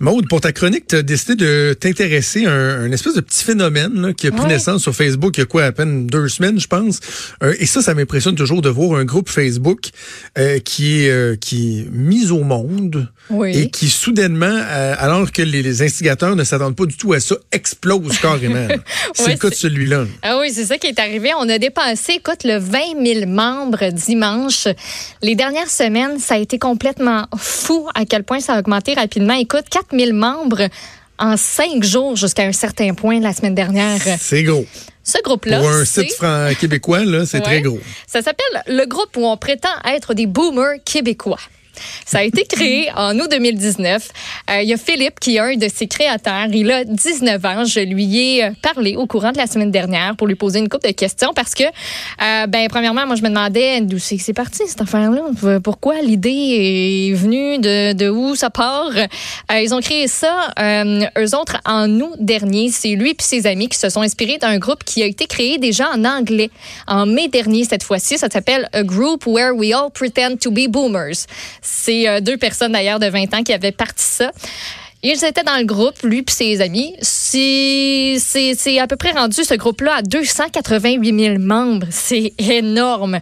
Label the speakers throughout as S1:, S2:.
S1: Maude, pour ta chronique, tu as décidé de t'intéresser à un, espèce de petit phénomène là, qui a pris naissance sur Facebook il y a quoi, à peine deux semaines, je pense. Euh, et ça, ça m'impressionne toujours de voir un groupe Facebook euh, qui, est, euh, qui est mis au monde et qui soudainement, alors que les, instigateurs ne s'attendent pas du tout à ça, explose carrément. c'est le cas de celui-là.
S2: Ah oui, c'est ça qui est arrivé. On a dépassé, écoute, le 20 000 membres dimanche. Les dernières semaines, ça a été complètement fou à quel point ça a augmenté rapidement. Écoute, 4000 membres en cinq jours jusqu'à un certain point la semaine dernière.
S1: C'est gros.
S2: Ce groupe-là.
S1: Pour un site québécois, là, c'est très gros.
S2: Ça s'appelle le groupe où on prétend être des boomers québécois. Ça a été créé en août 2019. Euh, il y a Philippe qui est un de ses créateurs. Il a 19 ans. Je lui ai euh, parlé au courant de la semaine dernière pour lui poser une couple de questions parce que, euh, ben, premièrement, moi, je me demandais d'où c'est c'est parti cette affaire-là? Pourquoi l'idée est venue, de, de où ça part? ils ont créé ça, eux autres, en août dernier. C'est lui et ses amis qui se sont inspirés d'un groupe qui a été créé déjà en anglais en mai dernier cette fois-ci. Ça s'appelle A Group Where We All Pretend to Be Boomers. C'est euh, deux personnes d'ailleurs de 20 ans qui avaient parti ça. Ils étaient dans le groupe, lui et ses amis. C'est à peu près rendu ce groupe-là à 288 000 membres. C'est énorme.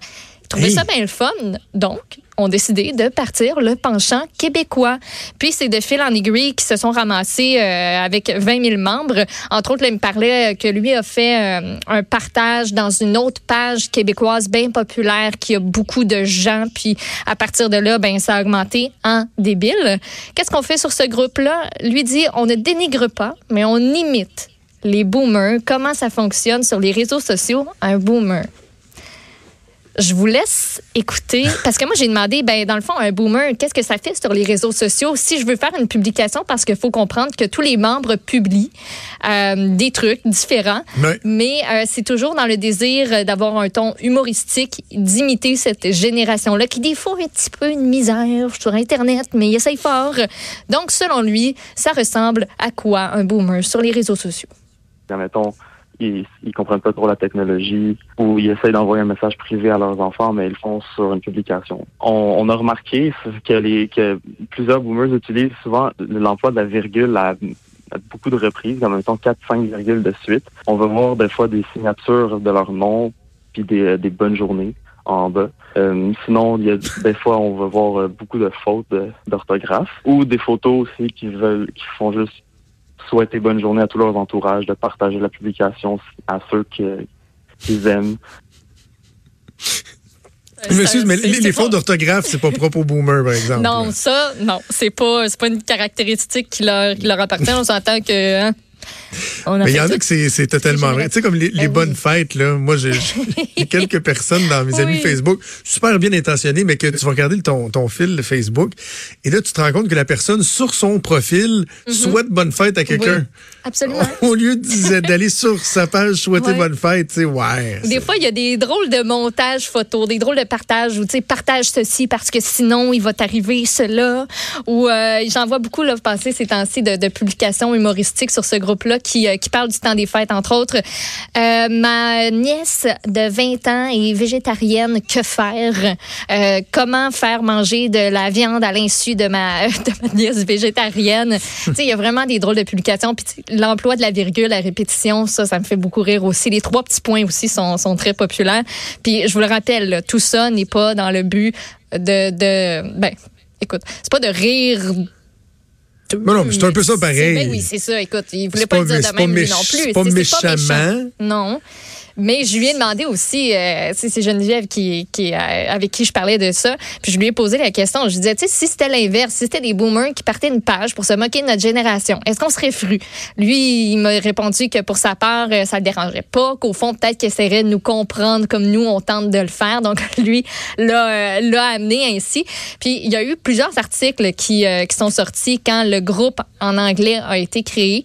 S2: Trouvaient ça bien le fun. Donc, ont décidé de partir le penchant québécois. Puis c'est de fil en aiguille qui se sont ramassés euh, avec 20 000 membres. Entre autres, il me parlait que lui a fait euh, un partage dans une autre page québécoise bien populaire qui a beaucoup de gens. Puis à partir de là, ben ça a augmenté en débile. Qu'est-ce qu'on fait sur ce groupe-là? Lui dit, on ne dénigre pas, mais on imite les boomers. Comment ça fonctionne sur les réseaux sociaux, un boomer? Je vous laisse écouter. Parce que moi j'ai demandé ben dans le fond un boomer qu'est-ce que ça fait sur les réseaux sociaux si je veux faire une publication? Parce qu'il faut comprendre que tous les membres publient euh, des trucs différents. Mais euh, c'est toujours dans le désir d'avoir un ton humoristique d'imiter cette génération là qui des fois un petit peu une misère sur internet mais il essaye fort. Donc selon lui ça ressemble à quoi un boomer sur les réseaux sociaux?
S3: Mettons ils, ils comprennent pas trop la technologie ou ils essayent d'envoyer un message privé à leurs enfants, mais ils le font sur une publication. On, on a remarqué que, les, que plusieurs boomers utilisent souvent l'emploi de la virgule à, beaucoup de reprises, en même temps 4-5 virgules de suite. On va voir des fois des signatures de leur nom puis des, des bonnes journées en bas. Euh, sinon, il y a des fois on va voir beaucoup de fautes d'orthographe ou des photos aussi qui veulent qui font juste souhaiter bonne journée à tous leurs entourages, de partager la publication à ceux qu'ils aiment.
S1: Je m'excuse, mais les, fautes d'orthographe, c'est pas propre aux boomers, par exemple.
S2: Non, ça, non. C'est pas, pas une caractéristique qui leur, qui leur appartient. On s'entend que, hein,
S1: il y en a que c'est totalement vrai. Tu sais, comme les, ben bonnes fêtes, là. Moi, j'ai quelques personnes dans mes amis Facebook, super bien intentionnées, mais que tu vas regarder ton, ton fil Facebook. Et là, tu te rends compte que la personne, sur son profil, mm-hmm. souhaite bonne fête à quelqu'un.
S2: absolument.
S1: Au lieu d'aller sur sa page souhaiter bonne fête, tu sais, ouais.
S2: Des fois, il y a des drôles de montages photos, des drôles de partages où, tu sais, partage ceci parce que sinon, il va t'arriver cela. Ou euh, j'en vois beaucoup, là, passer ces temps-ci de, de publications humoristiques sur ce groupe-là qui, euh, qui parle du temps des fêtes, entre autres. Euh, ma nièce de 20 ans est végétarienne. Que faire? Euh, comment faire manger de la viande à l'insu de ma, de ma nièce végétarienne? il y a vraiment des drôles de publications. L'emploi de la virgule à répétition, ça, ça me fait beaucoup rire aussi. Les trois petits points aussi sont, sont très populaires. Puis je vous le rappelle, tout ça n'est pas dans le but de, de ben, écoute, c'est pas de rire
S1: non, non, c'est un peu ça pareil.
S2: Ben oui, c'est ça. Écoute, il voulait pas, dire de même non plus.
S1: C'est pas méchamment.
S2: Non. Mais je lui ai demandé aussi, euh, c'est Geneviève qui, qui, euh, avec qui je parlais de ça, puis je lui ai posé la question. Je lui disais, tu sais, si c'était l'inverse, si c'était des boomers qui partaient une page pour se moquer de notre génération, est-ce qu'on serait fru? Lui, il m'a répondu que pour sa part, euh, ça le dérangeait pas, qu'au fond, peut-être qu'il essaierait de nous comprendre comme nous, on tente de le faire. Donc, lui l'a l'a amené ainsi. Puis, il y a eu plusieurs articles qui, qui sont sortis quand le groupe en anglais a été créé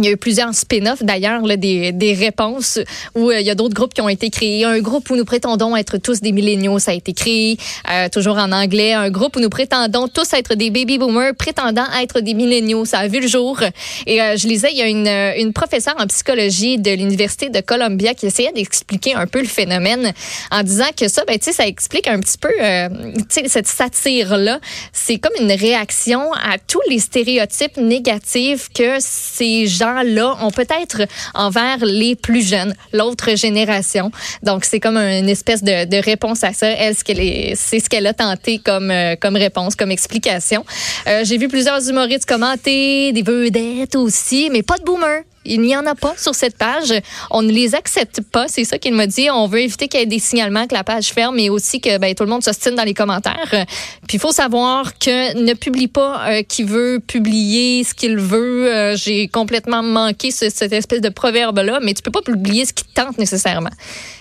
S2: Il y a eu plusieurs spin-offs d'ailleurs, des, des réponses où euh, il y a d'autres groupes qui ont été créés. Un groupe où nous prétendons être tous des milléniaux, ça a été créé, euh, toujours en anglais. Un groupe où nous prétendons tous être des baby boomers, prétendant être des milléniaux, ça a vu le jour. Et euh, je lisais, il y a une, une professeure en psychologie de l'Université de Columbia qui essayait d'expliquer un peu le phénomène en disant que ça, ben, ça explique un petit peu cette satire-là. C'est comme une réaction à tous les stéréotypes négatifs que ces gens là ont peut-être envers les plus jeunes, l'autre génération. Donc, c'est comme une espèce de, réponse à ça. C'est ce qu'elle a tenté comme, euh, réponse, comme explication. Euh, j'ai vu plusieurs humoristes commenter, des vedettes aussi, mais pas de boomers. Il n'y en a pas sur cette page. On ne les accepte pas. C'est ça qu'il m'a dit. On veut éviter qu'il y ait des signalements que la page ferme, mais aussi que ben, tout le monde s'ostine dans les commentaires. Puis il faut savoir que ne publie pas euh, qui veut publier ce qu'il veut. Euh, j'ai complètement manqué cette espèce de proverbe-là, mais tu peux pas publier ce qui tente nécessairement.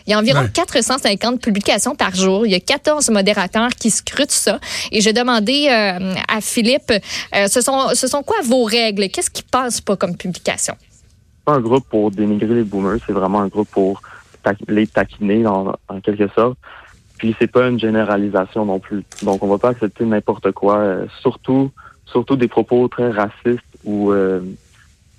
S2: Il y a environ 450 publications par jour. Il y a 14 modérateurs qui scrutent ça. Et j'ai demandé euh, à Philippe, ce, sont, ce sont quoi vos règles? Qu'est-ce qui passe pas comme publication?
S3: Un groupe pour dénigrer les boomers, c'est vraiment un groupe pour les taquiner en, quelque sorte. Puis c'est pas une généralisation non plus. Donc on va pas accepter n'importe quoi, euh, surtout surtout des propos très racistes ou euh,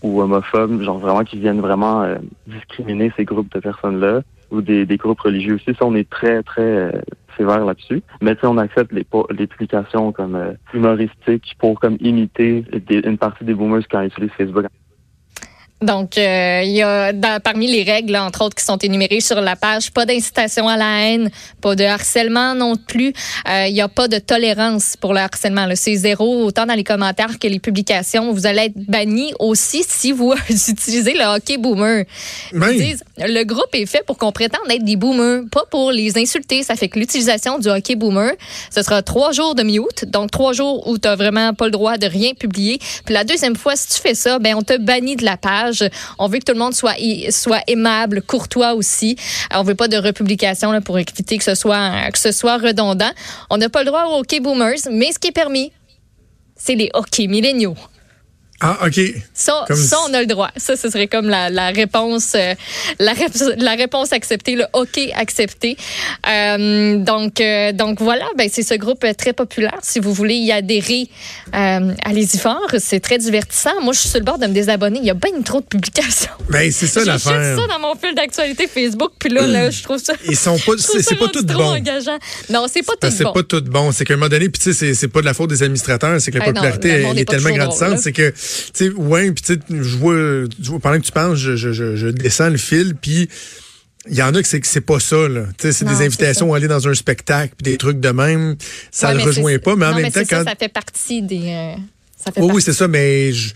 S3: ou homophobes, genre vraiment qui viennent vraiment euh, discriminer ces groupes de personnes-là ou des, des groupes religieux aussi. Ça, on est très très sévère là-dessus. Mais on accepte les, les publications comme humoristiques pour comme imiter une partie des boomers quand ils utilisent Facebook.
S2: Donc, euh, il y a parmi les règles, entre autres, qui sont énumérées sur la page, pas d'incitation à la haine, pas de harcèlement non plus. Euh, il n'y a pas de tolérance pour le harcèlement. C'est zéro, autant dans les commentaires que les publications. Vous allez être banni aussi si vous utilisez le hockey boomer. Ils disent, le groupe est fait pour qu'on prétende être des boomers, pas pour les insulter. Ça fait que l'utilisation du hockey boomer, ce sera trois jours de mute, donc trois jours où tu n'as vraiment pas le droit de rien publier. Puis la deuxième fois, si tu fais ça, ben on te bannit de la page on veut que tout le monde soit, aimable, courtois aussi. On veut pas de republication pour éviter que ce soit, que ce soit redondant. On n'a pas le droit aux hockey boomers, mais ce qui est permis, c'est les hockey milléniaux.
S1: Ah, OK.
S2: Ça, ça, on a le droit. Ça, ce serait comme la, la réponse, euh, la, la, réponse acceptée, le OK accepté. Euh, donc, euh, donc voilà, ben, c'est ce groupe très populaire. Si vous voulez y adhérer, allez-y fort. C'est très divertissant. Moi, je suis sur le bord de me désabonner. Il y a bien trop de publications.
S1: Ben, c'est ça l'affaire.
S2: J'ai ça dans mon fil d'actualité Facebook. Puis là, là, je trouve ça.
S1: Ils sont pas, c'est pas tout bon.
S2: Engageant. Non, c'est pas tout bon.
S1: C'est pas tout bon. C'est qu'à un moment donné, puis tu sais, c'est pas de la faute des administrateurs. C'est que la popularité est, tellement grandissante. C'est que sais, ouais, puis tu sais, je vois, pendant que tu penses, je, je, je, descends le fil, puis il y en a que c'est c'est pas ça là. Tu sais, c'est des invitations à aller dans un spectacle, puis des trucs de même. Ça ne rejoint pas, mais en même temps, quand
S2: ça, fait partie des. Euh,
S1: ça fait oui, c'est ça, mais je,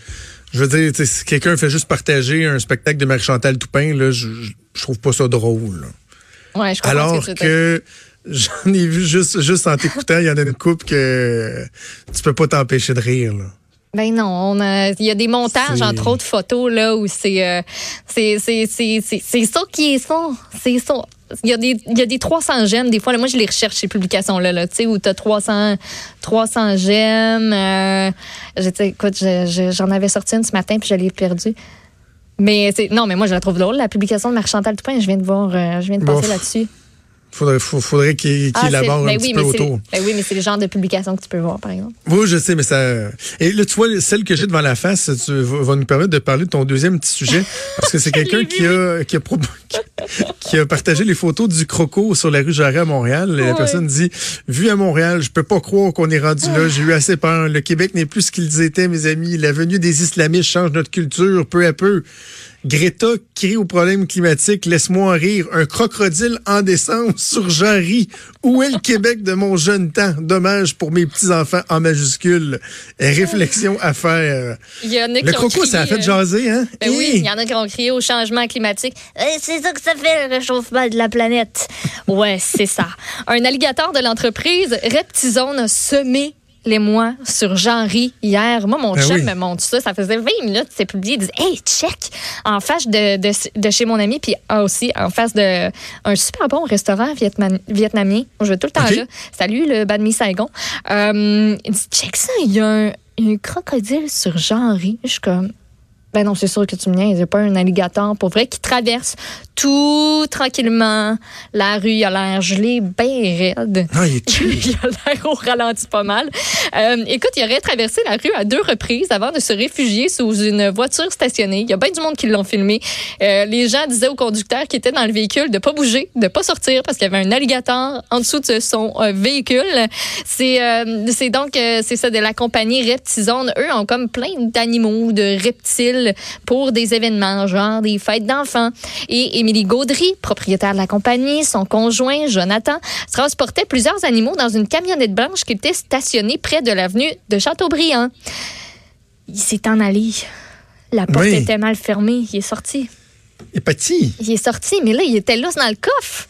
S1: je veux dire, si quelqu'un fait juste partager un spectacle de Marie-Chantal Toupin, là, je, je trouve pas ça drôle.
S2: Ouais, je
S1: Alors que, j'en ai vu juste, juste en t'écoutant, il y en a une coupe que tu peux pas t'empêcher de rire. Là.
S2: Ben non, il y a des montages entre autres photos là où c'est euh, c'est c'est c'est c'est ça qui est ça, c'est ça. Il y, a des, il y a des 300 j'aime des fois. Là, moi, je les recherche, ces publications-là, là, tu sais, où tu as 300, 300 j'aime. Euh, écoute, j'en avais sorti une ce matin, puis je l'ai perdue. Mais non, mais moi, je la trouve drôle, la publication de Marc-Chantal Toupin. Je viens de voir, euh, je viens de passer là-dessus.
S1: Faudrait, faudrait qu'il qu ah, élabore un ben petit peu autour.
S2: Ben oui, mais c'est le genre de publication que tu peux voir, par exemple.
S1: Oui, je sais, mais ça. Et là, tu vois, celle que j'ai devant la face, tu va nous permettre de parler de ton deuxième petit sujet. Parce que c'est quelqu'un qui a, qui, a qui a partagé les photos du croco sur la rue Jarret à Montréal. Et la personne dit Vu à Montréal, je peux pas croire qu'on est rendu là. J'ai eu assez peur. Le Québec n'est plus ce qu'ils étaient, mes amis. La venue des islamistes change notre culture peu à peu. Greta crie au problème climatique, laisse-moi rire. Un crocodile en descente sur Jean-Ry. Où est le Québec de mon jeune temps? Dommage pour mes petits-enfants en majuscule. Réflexion à faire.
S2: Il y en a
S1: le croco, ça a fait euh, jaser, hein?
S2: Ben oui, il y en a qui ont crié au changement climatique. Eh, c'est ça que ça fait, le réchauffement de la planète. Ouais, c'est ça. Un alligator de l'entreprise Reptizone a semé les mois sur Jean-Ry hier. Moi, mon ben chef me montre ça. Ça faisait 20 minutes. C'est publié. Il disait Hey, check En face de, de, chez mon ami, puis aussi en face de un super bon restaurant vietnamien. Je vais tout le temps là. Salut, le Bad Mi Saigon. Euh, il dit Check ça, il y a un, crocodile sur Jean-Ry. Je suis comme Ben non, c'est sûr que tu me niaises. Il n'y a pas un alligator pour vrai qui traverse tout tranquillement la rue. Il a l'air gelé, bien raide.
S1: Ah, il est
S2: il a l'air au ralenti pas mal. Euh, écoute, il aurait traversé la rue à deux reprises avant de se réfugier sous une voiture stationnée. Il y a bien du monde qui l'ont filmé. Euh, les gens disaient au conducteur qui était dans le véhicule de pas bouger, de pas sortir parce qu'il y avait un alligator en dessous de son euh, véhicule. C'est c'est donc c'est ça de la compagnie Reptizone. Eux ont comme plein d'animaux, de reptiles pour des événements, genre des fêtes d'enfants. Et Émilie Gaudry, propriétaire de la compagnie, son conjoint, Jonathan, transportait plusieurs animaux dans une camionnette blanche qui était stationnée près de l'avenue de Châteaubriand. Il s'est en allé. La porte
S1: Oui.
S2: était mal fermée. Il est sorti.
S1: Il est petit.
S2: Il est sorti, mais là, il était là dans le coffre.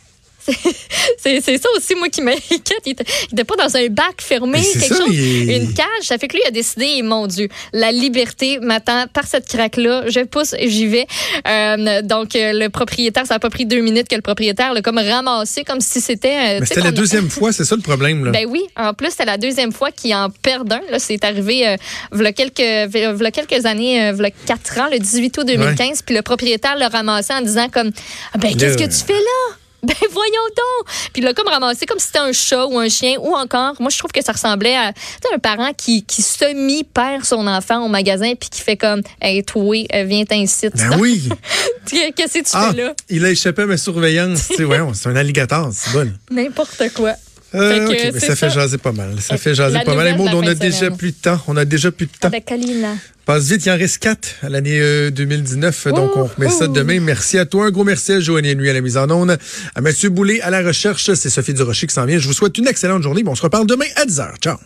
S2: C'est ça aussi, moi, qui m'inquiète. Il n'était pas dans un bac fermé, quelque
S1: ça,
S2: chose,
S1: est-
S2: une cage. Ça fait que lui, il a décidé, mon Dieu, la liberté m'attend par cette craque-là. Je pousse, j'y vais. Euh, donc, euh, le propriétaire, ça n'a pas pris deux minutes que le propriétaire l'a comme ramassé, comme si c'était... euh,
S1: Mais c'était la deuxième fois, c'est ça le problème. Là?
S2: ben oui, en plus, c'est la deuxième fois qu'il en perd un. C'est arrivé euh, v'là quelques, v'là quelques années, v'là quatre ans, le 18 août 2015. Puis le propriétaire l'a ramassé en disant comme, Ah ben, qu'est-ce que tu fais là? Ben voyons donc! Puis il l'a comme ramassé comme si c'était un chat ou un chien ou encore, moi je trouve que ça ressemblait à un parent qui, qui semi-perd son enfant au magasin puis qui fait comme Hey toi, euh, viens t'incite.
S1: Ben oui.
S2: Qu'est-ce que tu
S1: Ah,
S2: fais là?
S1: il a échappé à ma surveillance. Tu sais, voyons, c'est un alligator, c'est bon.
S2: N'importe quoi.
S1: Euh,
S2: Fait que
S1: ça fait
S2: ça.
S1: jaser pas mal. Ça
S2: Euh,
S1: fait jaser
S2: la
S1: pas mal. Et Maud, on a déjà plus de temps. On a déjà plus de temps.
S2: Avec Alina.
S1: Passe vite, il en reste quatre à l'année euh, 2019. Donc, on remet ça demain. Merci à toi. Un gros merci à Joanne Nuit à la mise en onde. À Mathieu Boulay à la recherche. C'est Sophie Durocher qui s'en vient. Je vous souhaite une excellente journée. Bon, on se reparle demain à 10h. Ciao.